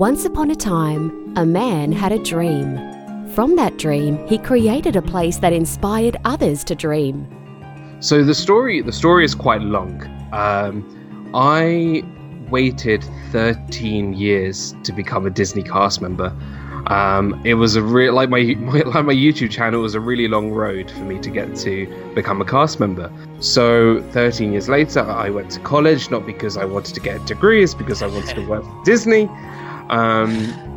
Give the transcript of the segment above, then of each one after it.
Once upon a time, a man had a dream. From that dream, he created a place that inspired others to dream. So the story, the story is quite long. Um, I waited 13 years to become a Disney cast member. Um, it was a real like my, my like my YouTube channel was a really long road for me to get to become a cast member. So 13 years later, I went to college not because I wanted to get a degree, it's because I wanted to work for Disney. Um,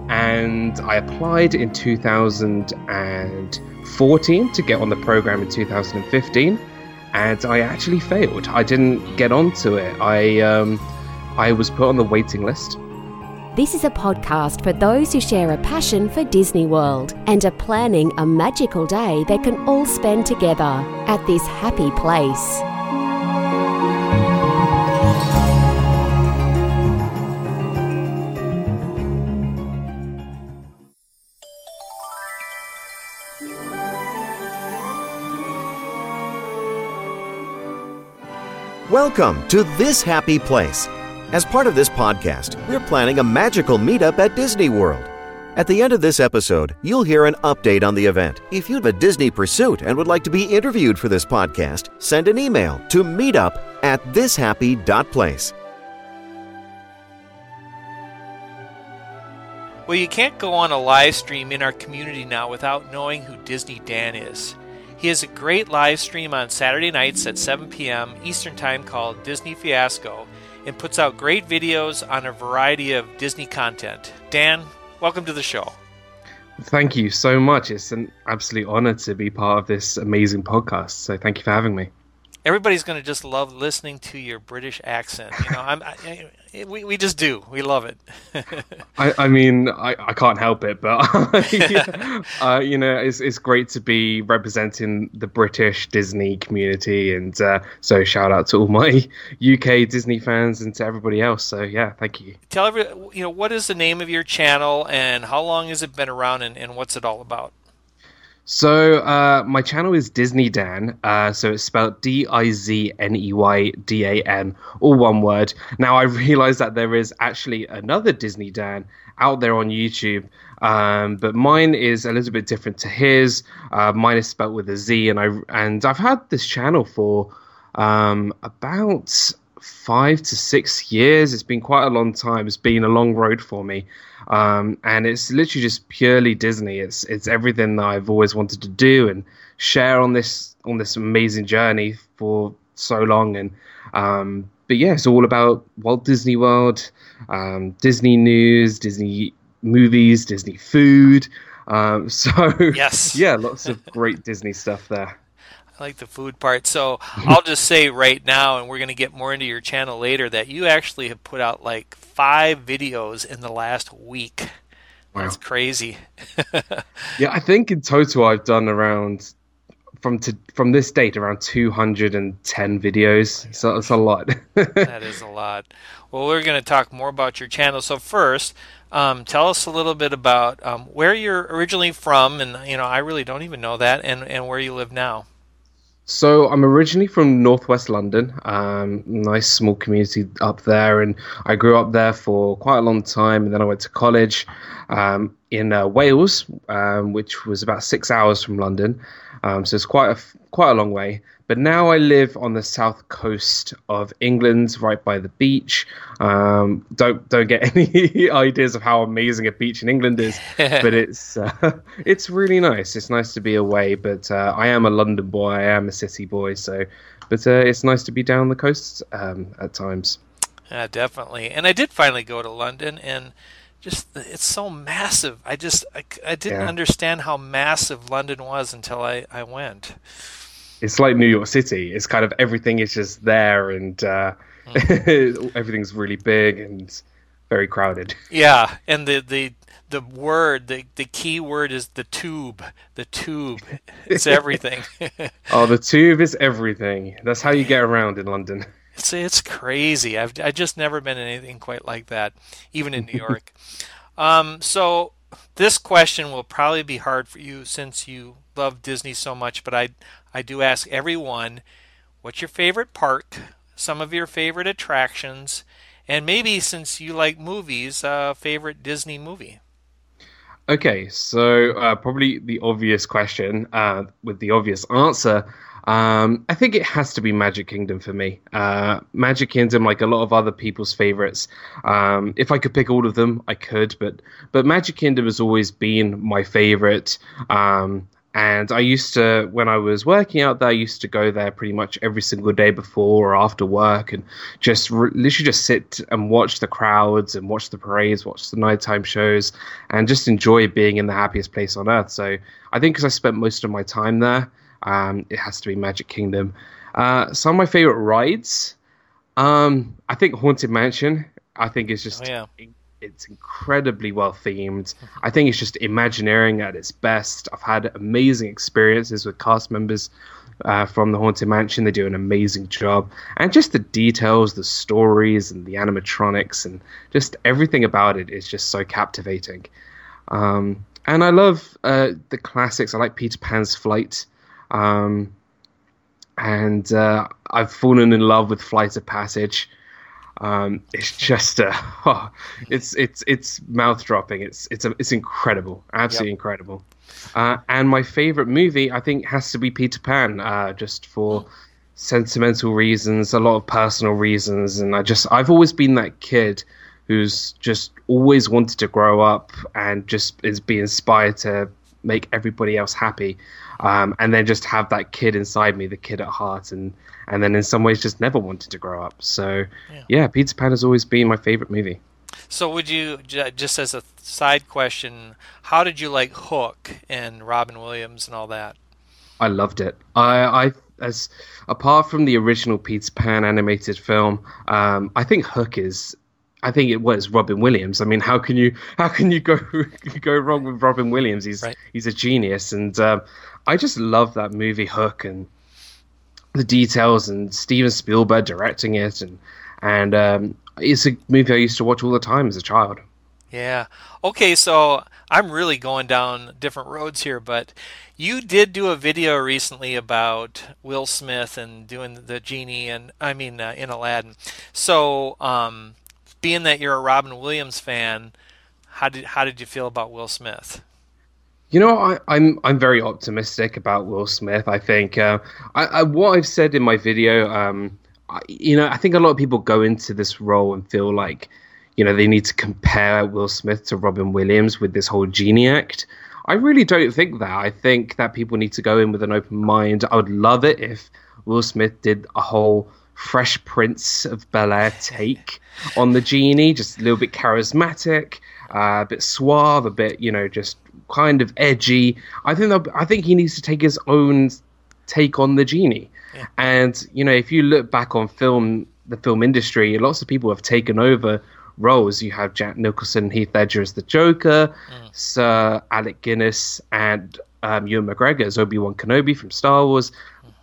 and I applied in 2014 to get on the program in 2015, and I actually failed. I didn't get onto it. I um, I was put on the waiting list. This is a podcast for those who share a passion for Disney World and are planning a magical day they can all spend together at this happy place. Welcome to This Happy Place. As part of this podcast, we're planning a magical meetup at Disney World. At the end of this episode, you'll hear an update on the event. If you have a Disney pursuit and would like to be interviewed for this podcast, send an email to meetup at thishappy.place. Well, you can't go on a live stream in our community now without knowing who Dizney Dan is. He has a great live stream on Saturday nights at 7 p.m. Eastern Time called Disney Fiasco and puts out great videos on a variety of Disney content. Dan, welcome to the show. Thank you so much. It's an absolute honor to be part of this amazing podcast. So thank you for having me. Everybody's going to just love listening to your British accent. You know, I'm, I, we, we just do. We love it. I, I mean, I, I can't help it, but yeah, uh, you know, it's it's great to be representing the British Disney community, and uh, so shout out to all my UK Disney fans and to everybody else. So yeah, thank you. Tell every you know what is the name of your channel and how long has it been around and, and what's it all about? So uh, my channel is Dizney Dan. Uh, so it's spelled D I Z N E Y D A N, all one word. Now I realize that there is actually another Disney Dan out there on YouTube, um, but mine is a little bit different to his. Uh, mine is spelled with a Z, and I and I've had this channel for um, about five to six years. It's been quite a long time. It's been a long road for me. Um, and it's literally just purely Disney. It's it's everything that I've always wanted to do and share on this on this amazing journey for so long. And um, but yeah, it's all about Walt Disney World, um, Disney news, Disney movies, Disney food. Um, so yes, yeah, lots of great Disney stuff there. Like the food part. So I'll just say right now, and we're going to get more into your channel later, that you actually have put out like five videos in the last week. Wow. That's crazy. yeah, I think in total I've done around from to from this date around 210 videos. Yeah. So that's a lot. that is a lot. Well, we're going to talk more about your channel. So first, um, tell us a little bit about um, where you're originally from, and you know I really don't even know that, and and where you live now. So I'm originally from northwest London, um, nice small community up there, and I grew up there for quite a long time. And then I went to college um, in uh, Wales, um, which was about six hours from London. Um, so it's quite a quite a long way. But now I live on the south coast of England, right by the beach. Um, don't don't get any ideas of how amazing a beach in England is, but it's uh, it's really nice. It's nice to be away. But uh, I am a London boy. I am a city boy. So, but uh, it's nice to be down the coast um, at times. Yeah, definitely. And I did finally go to London and just it's so massive. I just I, I didn't yeah. understand how massive London was until I I went. It's like New York City. It's kind of everything is just there, and uh, mm. everything's really big and very crowded. Yeah, and the the the word the the key word is the tube. The tube. It's everything. oh, the tube is everything. That's how you get around in London. It's it's crazy. I've I just never been in anything quite like that, even in New York. um, so this question will probably be hard for you since you love Disney so much, but I I do ask everyone, what's your favorite park? Some of your favorite attractions, and maybe since you like movies, uh, favorite Disney movie. Okay, so uh, probably the obvious question uh, with the obvious answer. Um, I think it has to be Magic Kingdom for me. Uh, Magic Kingdom, like a lot of other people's favorites. Um, if I could pick all of them, I could, but but Magic Kingdom has always been my favorite. Um, and I used to, when I was working out there, I used to go there pretty much every single day before or after work and just re- literally just sit and watch the crowds and watch the parades, watch the nighttime shows, and just enjoy being in the happiest place on earth. So I think because I spent most of my time there, um, it has to be Magic Kingdom. Uh, some of my favorite rides, um, I think Haunted Mansion. I think is just oh, yeah it's incredibly well themed. I think it's just Imagineering at its best. I've had amazing experiences with cast members uh, from the Haunted Mansion. They do an amazing job, and just the details, the stories, and the animatronics, and just everything about it is just so captivating. Um, and I love uh, the classics. I like Peter Pan's Flight. Um, and uh, I've fallen in love with Flight of Passage. Um, it's just uh, oh, it's it's it's mouth dropping. It's it's a, it's incredible, absolutely yep. incredible. Uh, and my favorite movie, I think, has to be Peter Pan, uh, just for sentimental reasons, a lot of personal reasons, and I just I've always been that kid who's just always wanted to grow up and just is be inspired to make everybody else happy, um, and then just have that kid inside me, the kid at heart, and and then in some ways just never wanted to grow up. So yeah, yeah Peter Pan has always been my favorite movie. So would you just as a side question, how did you like Hook and Robin Williams and all that? I loved it. I, I as apart from the original Peter Pan animated film, um, I think Hook is I think it was Robin Williams. I mean, how can you how can you go go wrong with Robin Williams? He's right. he's a genius, and um, I just love that movie Hook and the details, and Steven Spielberg directing it, and and um, it's a movie I used to watch all the time as a child. Yeah. Okay, so I'm really going down different roads here, but you did do a video recently about Will Smith and doing the genie, and I mean uh, in Aladdin. So. Um, being that you're a Robin Williams fan, how did how did you feel about Will Smith? You know, I, am I'm, I'm very optimistic about Will Smith. I think uh, I, I, what I've said in my video, um, I, you know, I think a lot of people go into this role and feel like, you know, they need to compare Will Smith to Robin Williams with this whole Genie Act. I really don't think that. I think that people need to go in with an open mind. I would love it if Will Smith did a whole Fresh Prince of Bel Air take on the genie, just a little bit charismatic, uh, a bit suave, a bit you know just kind of edgy. I think I think he needs to take his own take on the genie. Yeah. And you know, if you look back on film, the film industry, lots of people have taken over roles. You have Jack Nicholson, Heath Ledger as the Joker, mm. Sir Alec Guinness, and um, Ewan McGregor as Obi Wan Kenobi from Star Wars.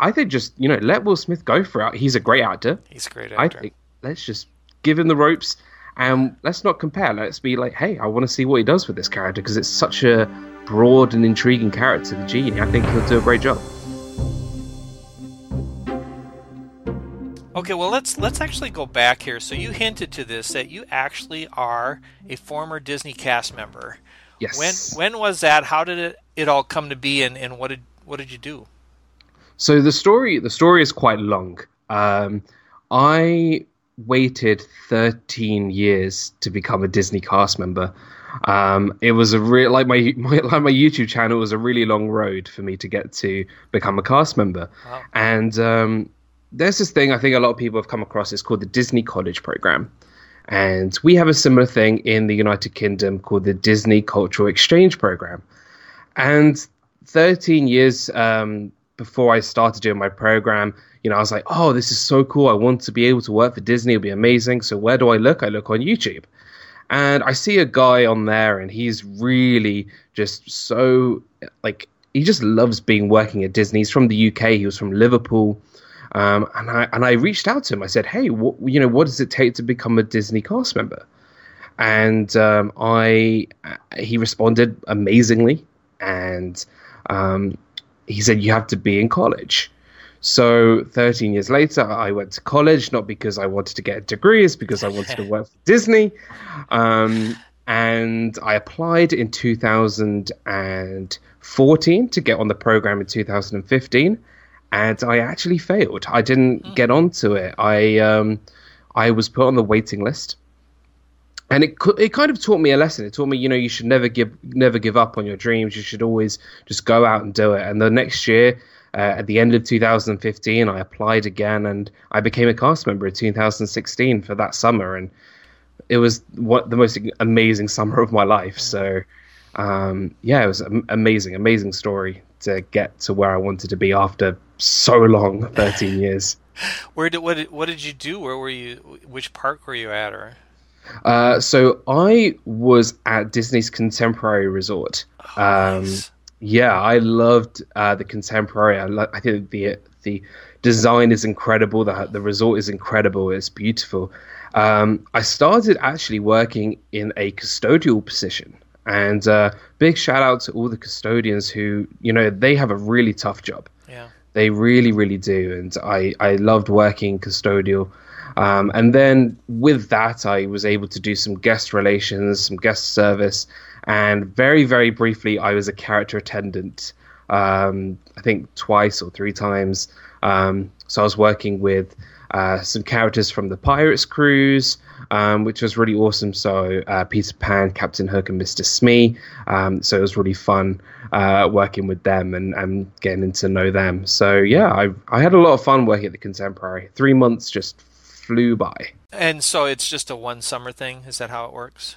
I think just you know let Will Smith go for it. He's a great actor. He's a great actor. I think let's just give him the ropes and let's not compare. Let's be like, hey, I want to see what he does with this character because it's such a broad and intriguing character, the genie. I think he'll do a great job. Okay, well let's let's actually go back here. So you hinted to this that you actually are a former Disney cast member. Yes. When when was that? How did it, it all come to be and, and what did what did you do? So the story the story is quite long. Um, I waited 13 years to become a Disney cast member. Um, it was a real like my, my like my YouTube channel was a really long road for me to get to become a cast member. Wow. And um, there's this thing I think a lot of people have come across. It's called the Disney College Program, and we have a similar thing in the United Kingdom called the Disney Cultural Exchange Program. And 13 years um, before I started doing my program, you know, I was like, oh, this is so cool. I want to be able to work for Disney. It'll be amazing. So where do I look? I look on YouTube. And I see a guy on there and he's really just so like he just loves being working at Disney. He's from the UK. He was from Liverpool. Um, and I and I reached out to him. I said, "Hey, what, you know, what does it take to become a Disney cast member?" And um, I he responded amazingly, and um, he said you have to be in college. So 13 years later, I went to college, not because I wanted to get a degree, it's because I wanted to work for Disney. Um, and I applied in 2014 to get on the program in 2015, and I actually failed. I didn't mm. get onto it. I um, I was put on the waiting list, and it it kind of taught me a lesson. It taught me, you know, you should never give never give up on your dreams. You should always just go out and do it. And the next year. Uh, at the end of 2015, I applied again and I became a cast member in 2016 for that summer. And it was what the most amazing summer of my life. So, um, yeah, it was an amazing, amazing story to get to where I wanted to be after so long, thirteen years. where did what did what did you do? Where were you? Which park were you at? Or uh, so I was at Disney's Contemporary Resort. Oh, um, nice. Yeah, I loved uh, the Contemporary. I, lo- I think the the design is incredible. The the resort is incredible. It's beautiful. Um, I started actually working in a custodial position. And uh, big shout out to all the custodians who, you know, they have a really tough job. Yeah. They really, really do. And I, I loved working custodial. Um, and then with that, I was able to do some guest relations, some guest service. And very, very briefly, I was a character attendant, um, I think twice or three times. Um, so I was working with uh, some characters from the Pirates cruise, um, which was really awesome. So uh, Peter Pan, Captain Hook, and Mister Smee. Um, so it was really fun uh, working with them and, and getting to know them. So yeah, I I had a lot of fun working at the Contemporary. Three months just flew by. And so it's just a one summer thing. Is that how it works?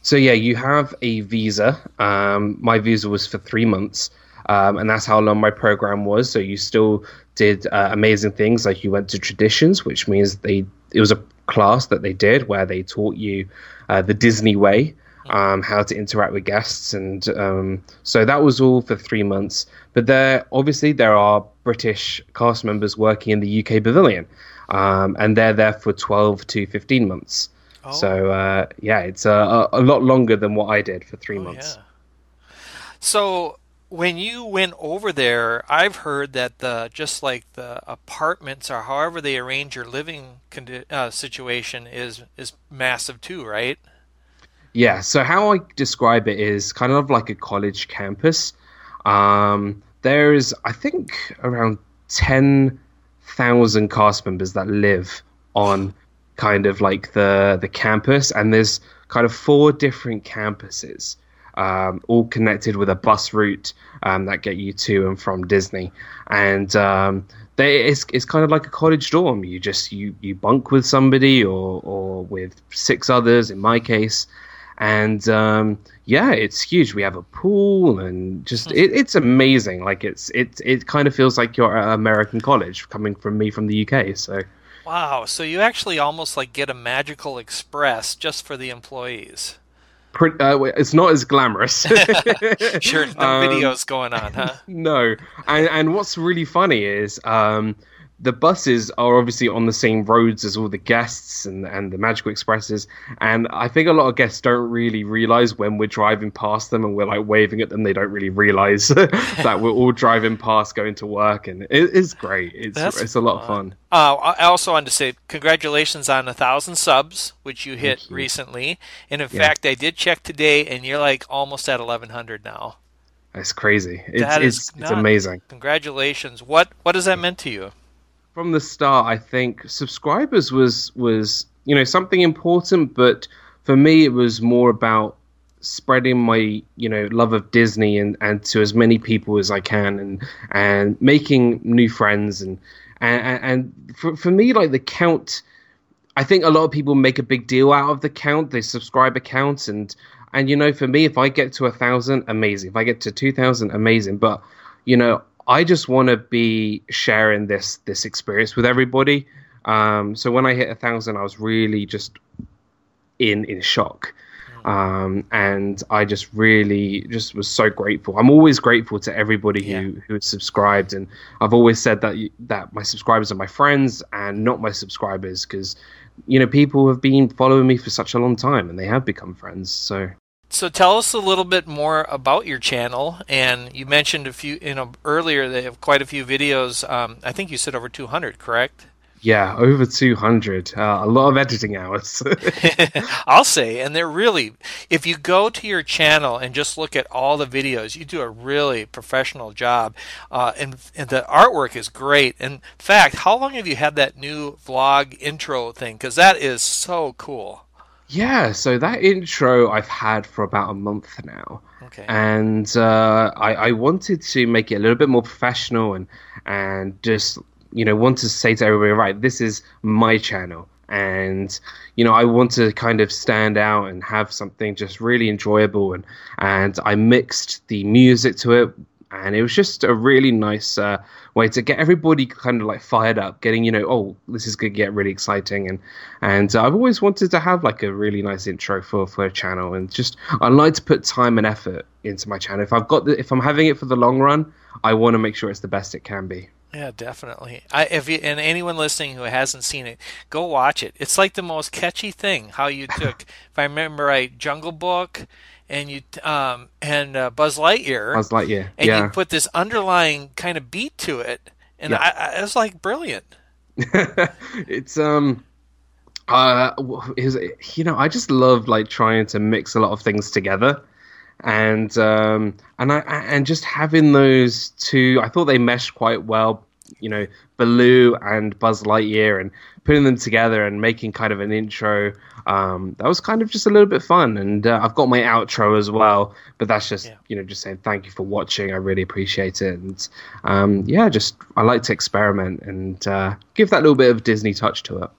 So yeah, you have a visa. Um, my visa was for three months. Um, and that's how long my program was. So you still did uh, amazing things, like you went to traditions, which means they it was a class that they did where they taught you uh, the Disney way, um, how to interact with guests, and um, so that was all for three months. But there, obviously, there are British cast members working in the UK Pavilion, um, and they're there for twelve to fifteen months. Oh. So uh, yeah, it's a, a, lot longer than what I did for three oh, months. Yeah. So when you went over there, I've heard that the just like the apartments or however they arrange your living condi- uh, situation is is massive too, right? Yeah. So how I describe it is kind of like a college campus. Um, there's I think around ten thousand cast members that live on kind of like the the campus, and there's kind of four different campuses um, all connected with a bus route um, that get you to and from Disney. And um, they, it's, it's kind of like a college dorm. You just you, you bunk with somebody or, or with six others, in my case. And um, yeah, it's huge. We have a pool and just it, it's amazing. Like it's it it kind of feels like you're at American college coming from me from the UK. So Wow, so you actually almost like get a magical express just for the employees. Uh, it's not as glamorous. sure, no um, videos going on, huh? No, and and what's really funny is um, the buses are obviously on the same roads as all the guests and, and the Magical Expresses. And I think a lot of guests don't really realize when we're driving past them and we're like waving at them, they don't really realize that we're all driving past going to work. And it is great. It's, That's it's a lot of fun. Uh, I also wanted to say congratulations on a thousand subs, which you hit you. recently. And in yeah. fact, I did check today, and you're like almost at 1100 now. that's crazy. It's, it's, it's amazing. Congratulations. What what has that meant to you? From the start, I think subscribers was was you know something important, but for me, it was more about spreading my you know love of Disney and, and to as many people as I can and and making new friends and and, and for for me like the count I think a lot of people make a big deal out of the count the subscriber count and and you know for me if I get to a thousand amazing. If I get to two thousand amazing. But you know I just want to be sharing this this experience with everybody. Um, so when I hit a thousand, I was really just in in shock, hmm. um, and I just really just was so grateful. I'm always grateful to everybody yeah. who who has subscribed, and I've always said that that my subscribers are my friends and not my subscribers because you know people have been following me for such a long time and they have become friends. So So tell us a little bit more about your channel. And you mentioned a few, you know, earlier they have quite a few videos. Um, I think you said over 200, correct? Yeah, over 200. Uh, a lot of editing hours. I'll say, and they're really, if you go to your channel and just look at all the videos, you do a really professional job. Uh, and, and the artwork is great. In fact, how long have you had that new vlog intro thing? Because that is so cool. Yeah, so that intro I've had for about a month now. Okay. And uh, I, I wanted to make it a little bit more professional and, and just you know, want to say to everybody, right, this is my channel. And, you know, I want to kind of stand out and have something just really enjoyable. And, and I mixed the music to it. And it was just a really nice uh, way to get everybody kind of like fired up, getting, you know, oh, this is going to get really exciting. And, and uh, I've always wanted to have like a really nice intro for, for a channel. And just, I like to put time and effort into my channel. If I've got the, if I'm having it for the long run, I want to make sure it's the best it can be. Yeah, definitely. I, if you, and anyone listening who hasn't seen it, go watch it. It's like the most catchy thing. How you took, if I remember right, Jungle Book, and you um and uh, Buzz Lightyear. Buzz Lightyear. And yeah. you put this underlying kind of beat to it, and yeah. I, I, it was like brilliant. it's um. Uh, is you know, I just love like trying to mix a lot of things together and um, and I and just having those two, I thought they meshed quite well. You know, Baloo and Buzz Lightyear, and putting them together and making kind of an intro. Um, that was kind of just a little bit fun, and uh, I've got my outro as well. But that's just yeah. you know just saying thank you for watching. I really appreciate it, and um, yeah, just I like to experiment and uh, give that little bit of Disney touch to it.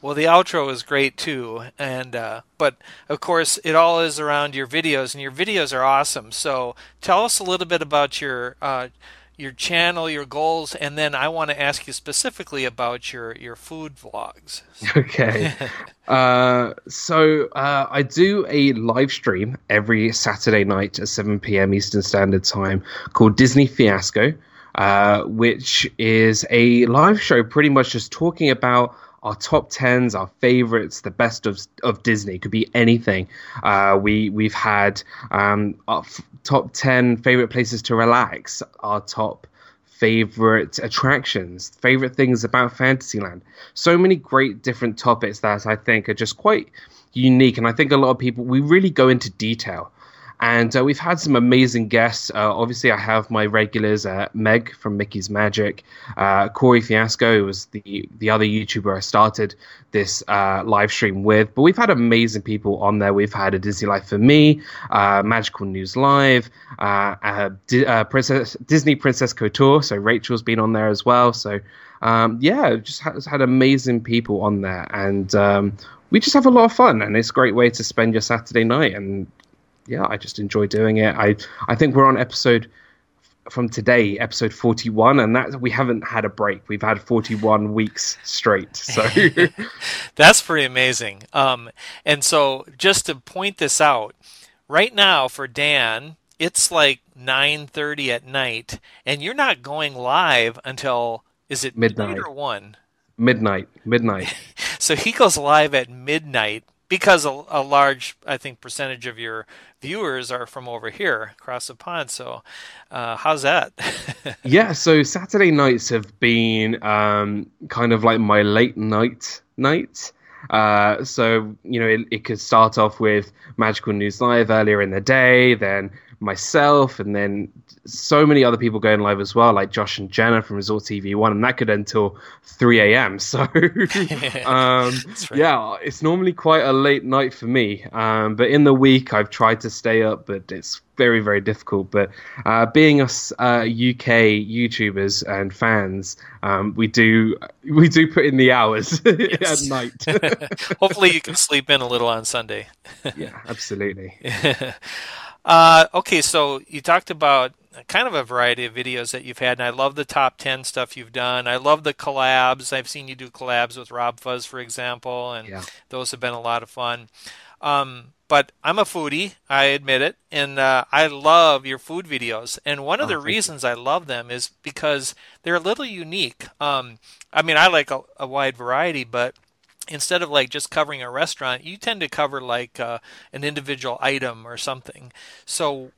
Well, the outro is great too, and uh, but of course it all is around your videos, and your videos are awesome. So tell us a little bit about your uh, your channel, your goals, and then I want to ask you specifically about your your food vlogs. Okay. uh, so uh, I do a live stream every Saturday night at 7 p.m. Eastern Standard Time called Disney Fiasco. Uh, which is a live show pretty much just talking about our top tens, our favorites, the best of of Disney. Could be anything. Uh, we we've had um, our f- top ten favorite places to relax. Our top favorite attractions, favorite things about Fantasyland. So many great different topics that I think are just quite unique, and I think a lot of people we really go into detail. And uh, we've had some amazing guests. Uh, obviously, I have my regulars, uh, Meg from Mickey's Magic, uh, Corey Fiasco, who was the, the other YouTuber I started this uh, live stream with. But we've had amazing people on there. We've had a Disney Life for Me, uh, Magical News Live, Princess, Disney Princess Couture. So Rachel's been on there as well. So um, yeah, just had amazing people on there. And um, we just have a lot of fun. And it's a great way to spend your Saturday night. And yeah, I just enjoy doing it. I I think we're on episode from today, episode 41, and that we haven't had a break. We've had 41 weeks straight. So that's pretty amazing. Um, and so just to point this out, right now for Dan, it's like 9:30 at night, and you're not going live until is it midnight or one? Midnight, midnight. so he goes live at midnight because a, a, large, I think, percentage of your viewers are from over here across the pond. So, uh, how's that? yeah, so Saturday nights have been um, kind of like my late night night. Uh, so you know, it, it, could start off with Magical News Live earlier in the day, then myself, and then so many other people going live as well, like Josh and Jenna from Resort TV One, and that could end till three a.m. So, um, right. yeah, it's normally quite a late night for me. Um, but in the week, I've tried to stay up, but it's very very difficult. But uh, being us uh, UK YouTubers and fans, um, we do we do put in the hours at night. Hopefully, you can sleep in a little on Sunday. yeah, absolutely. Uh, okay, so you talked about kind of a variety of videos that you've had, and I love the top 10 stuff you've done. I love the collabs. I've seen you do collabs with Rob Fuzz, for example, and yeah. those have been a lot of fun. Um, but I'm a foodie, I admit it, and uh, I love your food videos. And one of oh, the reasons you. I love them is because they're a little unique. Um, I mean, I like a, a wide variety, but instead of like just covering a restaurant, you tend to cover like uh, an individual item or something. So,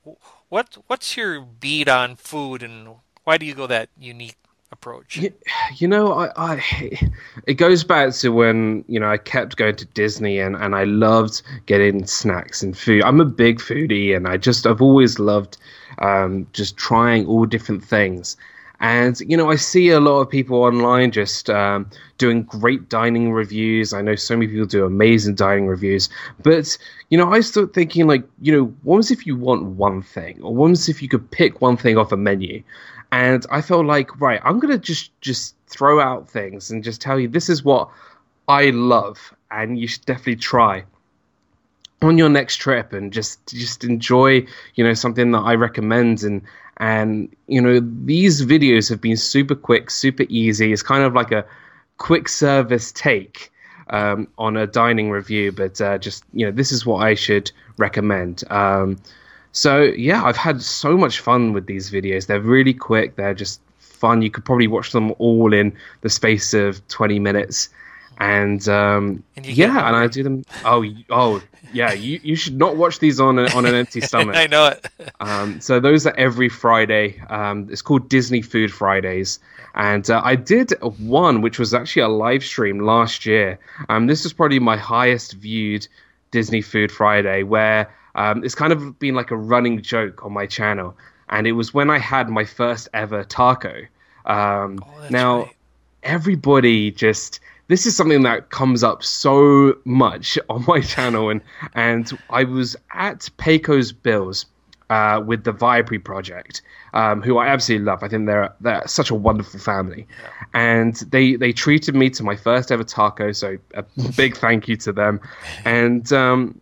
what what's your beat on food, and why do you go that unique approach? You, you know, I, I it goes back to when you know I kept going to Disney and and I loved getting snacks and food. I'm a big foodie, and I just I've always loved um, just trying all different things. And you know, I see a lot of people online just um, doing great dining reviews. I know so many people do amazing dining reviews, but you know, I start thinking like, you know, what was if you want one thing, or what was if you could pick one thing off a menu? And I felt like, right, I'm gonna just just throw out things and just tell you this is what I love, and you should definitely try on your next trip and just just enjoy you know something that I recommend and and you know these videos have been super quick super easy. It's kind of like a quick service take um, on a dining review but uh, just you know this is what i should recommend. Um, so yeah i've had so much fun with these videos. They're really quick. They're just fun. You could probably watch them all in the space of 20 minutes and, um, and yeah, and I do them. Oh, oh, yeah. You you should not watch these on a, on an empty stomach. I know it. um, so those are every Friday. Um, it's called Disney Food Fridays, and uh, I did one which was actually a live stream last year. Um, this is probably my highest viewed Disney Food Friday, where um, it's kind of been like a running joke on my channel, and it was when I had my first ever taco. Um, oh, now, right. everybody just this is something that comes up so much on my channel, and and I was at Pecos Bills uh, with the Vibrary Project, um, who I absolutely love. I think they're they're such a wonderful family, and they they treated me to my first ever taco. So a big thank you to them, and. Um,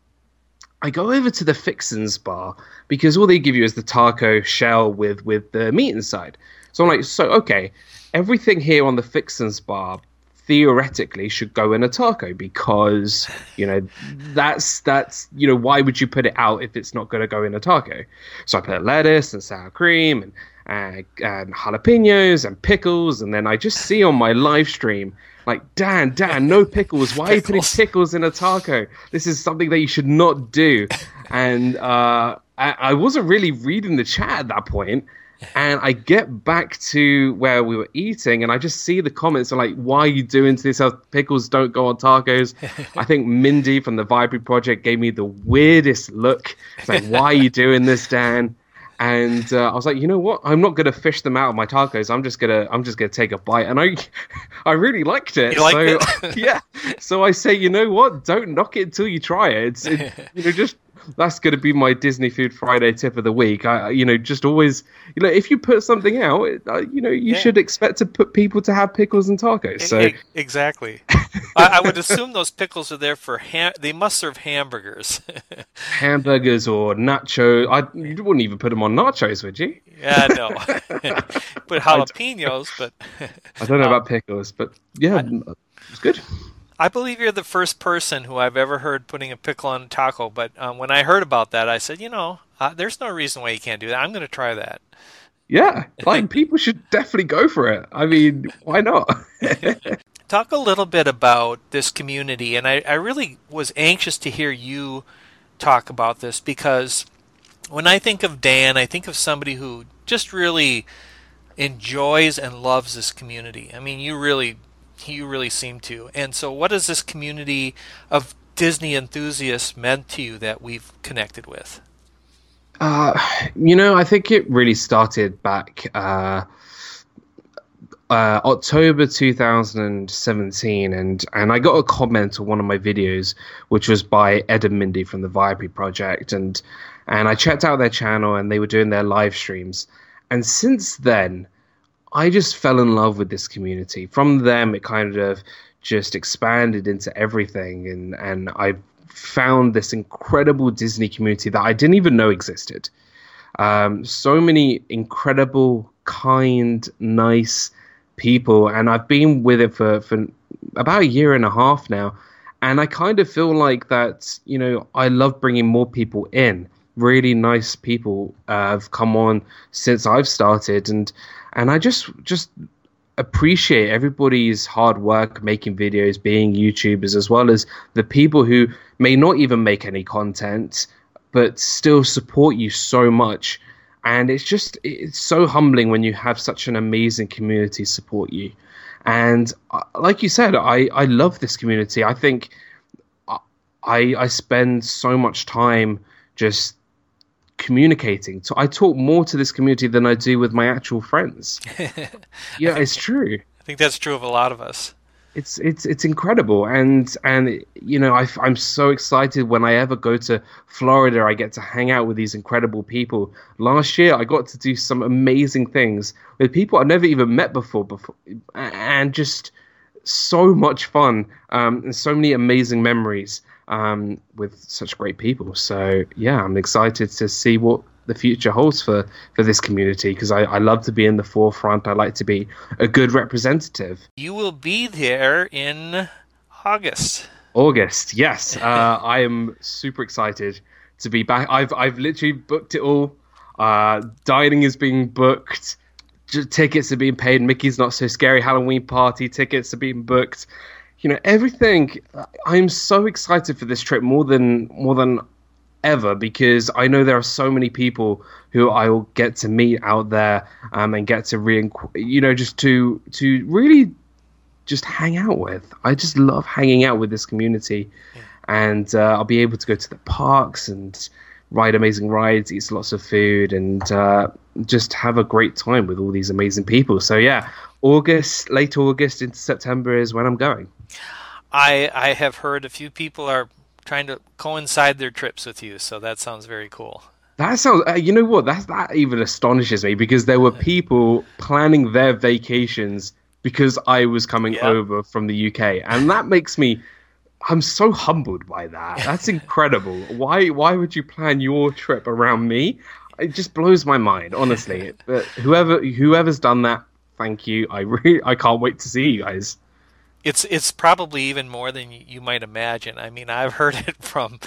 I go over to the Fixins bar because all they give you is the taco shell with with the meat inside. So I'm like, so okay, everything here on the Fixins bar theoretically should go in a taco because you know that's that's you know why would you put it out if it's not going to go in a taco? So i put lettuce and sour cream and, and and jalapenos and pickles and then i just see on my live stream like dan dan no pickles. Why pickles. are you putting pickles in a taco? This is something that you should not do. And uh, I, I wasn't really reading the chat at that point and I get back to where we were eating, and I just see the comments are like, "Why are you doing to this? Pickles don't go on tacos." I think Mindy from the Vibrary Project gave me the weirdest look. It's like, "Why are you doing this, Dan?" And uh, I was like, you know what? I'm not gonna fish them out of my tacos. I'm just gonna, I'm just gonna take a bite. And I, I really liked it. You so it? yeah. So I say, you know what? Don't knock it until you try it. It's, it, you know, just that's going to be my Disney Food Friday tip of the week. I, you know, just always, you know, if you put something out, uh, you know, you yeah. should expect to put people to have pickles and tacos. So exactly, I, I, would assume those pickles are there for ham. They must serve hamburgers, hamburgers or nachos. I you wouldn't even put them on nachos, would you? Yeah, no. Put jalapenos, but I don't know um, about pickles, but yeah, I, it's good. I believe you're the first person who I've ever heard putting a pickle on a taco. But um, when I heard about that, I said, you know, uh, there's no reason why you can't do that. I'm going to try that. Yeah, like people should definitely go for it. I mean, why not? Talk a little bit about this community, and I, I really was anxious to hear you talk about this because when I think of Dan, I think of somebody who just really enjoys and loves this community. I mean, you really you really seem to. And so, what has this community of Disney enthusiasts meant to you that we've connected with? Uh, you know, I think it really started back uh, uh, October 2017, and and I got a comment on one of my videos, which was by Ed and Mindy from the Vibrary Project, and and I checked out their channel, and they were doing their live streams, and since then, I just fell in love with this community. From them, it kind of just expanded into everything, and and I found this incredible Disney community that I didn't even know existed. Um, so many incredible, kind, nice people, and I've been with it for for about a year and a half now, and I kind of feel like that. You know, I love bringing more people in. Really nice people uh, have come on since I've started, and and I just just appreciate everybody's hard work making videos, being YouTubers, as well as the people who may not even make any content, but still support you so much. And it's just, it's so humbling when you have such an amazing community support you. And uh, like you said, I, I love this community. I think I, I spend so much time just communicating. So I talk more to this community than I do with my actual friends. yeah, it's true. I think that's true of a lot of us. It's it's it's incredible, and and you know I, I'm so excited when I ever go to Florida. I get to hang out with these incredible people. Last year, I got to do some amazing things with people I've never even met before, before, and just so much fun um, and so many amazing memories um, with such great people. So yeah, I'm excited to see what the future holds for for this community because I, I love to be in the forefront. I like to be a good representative. You will be there in August. August, yes. Uh, I am super excited to be back. I've I've literally booked it all. Uh, dining is being booked. Tickets are being paid. Mickey's Not So Scary Halloween Party tickets are being booked you know everything i'm so excited for this trip more than more than ever because i know there are so many people who i will get to meet out there um, and get to re you know just to to really just hang out with. I just love hanging out with this community. Yeah. and uh, i'll be able to go to the parks and ride amazing rides eat lots of food and uh, just have a great time with all these amazing people. So yeah august late august into september is when i'm going I I have heard a few people are trying to coincide their trips with you, so that sounds very cool. That sounds. Uh, you know what? That that even astonishes me because there were people planning their vacations because I was coming over from the UK, and that makes me. I'm so humbled by that. That's incredible. why why would you plan your trip around me? It just blows my mind, honestly. but whoever whoever's done that, thank you. I really I can't wait to see you guys it's it's probably even more than you might imagine. I mean, I've heard it from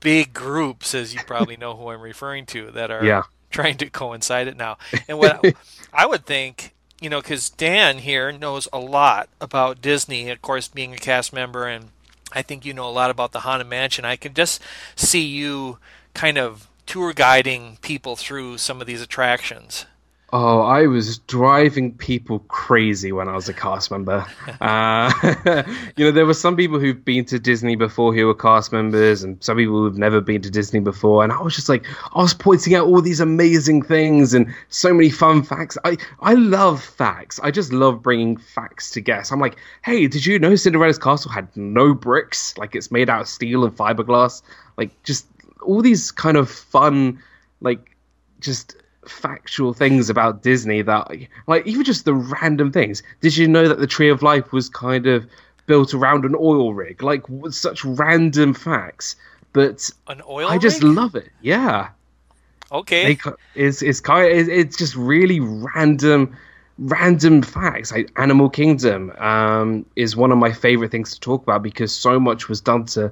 big groups, as you probably know who I'm referring to, that are yeah. trying to coincide it now. And what I would think, you know, because Dan here knows a lot about Disney, of course, being a cast member, and I think you know a lot about the Haunted Mansion. I can just see you kind of tour guiding people through some of these attractions. Oh, I was driving people crazy when I was a cast member. Uh, you know, there were some people who've been to Disney before who were cast members, and some people who've never been to Disney before. And I was just like, I was pointing out all these amazing things and so many fun facts. I, I love facts. I just love bringing facts to guests. I'm like, hey, did you know Cinderella's castle had no bricks? Like it's made out of steel and fiberglass. Like just all these kind of fun, like just factual things about Disney that, like, even just the random things. Did you know that the Tree of Life was kind of built around an oil rig? Like, such random facts. But an oil rig? I just love it. Yeah. Okay. They, it's it's kind of, it's just really random random facts like animal kingdom um, is one of my favorite things to talk about because so much was done to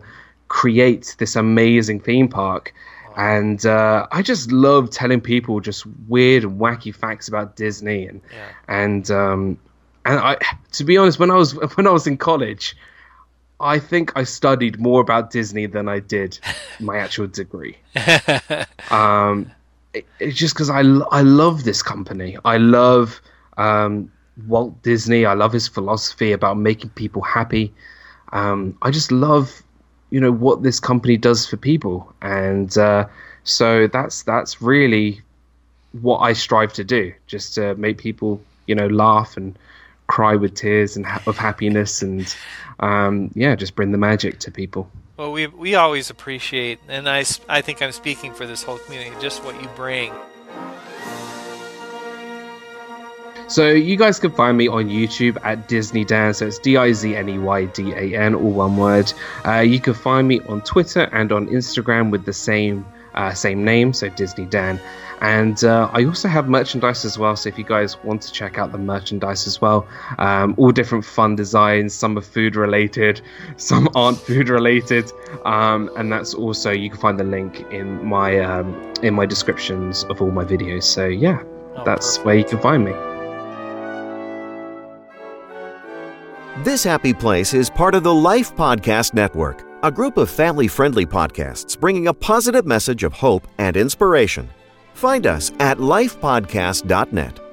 create this amazing theme park and uh, I just love telling people just weird and wacky facts about Disney, and yeah. and um, and I, to be honest, when I was when I was in college, I think I studied more about Disney than I did my actual degree. um, it, it's just because I I love this company. I love um, Walt Disney. I love his philosophy about making people happy. Um, I just love you know what this company does for people, and uh, so that's that's really what I strive to do, just to make people you know laugh and cry with tears and ha- of happiness, and um, yeah, just bring the magic to people. Well, we we always appreciate, and I I think I'm speaking for this whole community, just what you bring. So you guys can find me on YouTube at Dizney Dan. So it's D I Z N E Y D A N, all one word. Uh, you can find me on Twitter and on Instagram with the same uh, same name, so Dizney Dan. And uh, I also have merchandise as well. So if you guys want to check out the merchandise as well, um, all different fun designs. Some are food related, some aren't food related. Um, and that's also you can find the link in my um, in my descriptions of all my videos. So yeah, oh, that's perfect. where you can find me. This happy place is part of the Life Podcast Network, a group of family friendly podcasts bringing a positive message of hope and inspiration. Find us at lifepodcast.net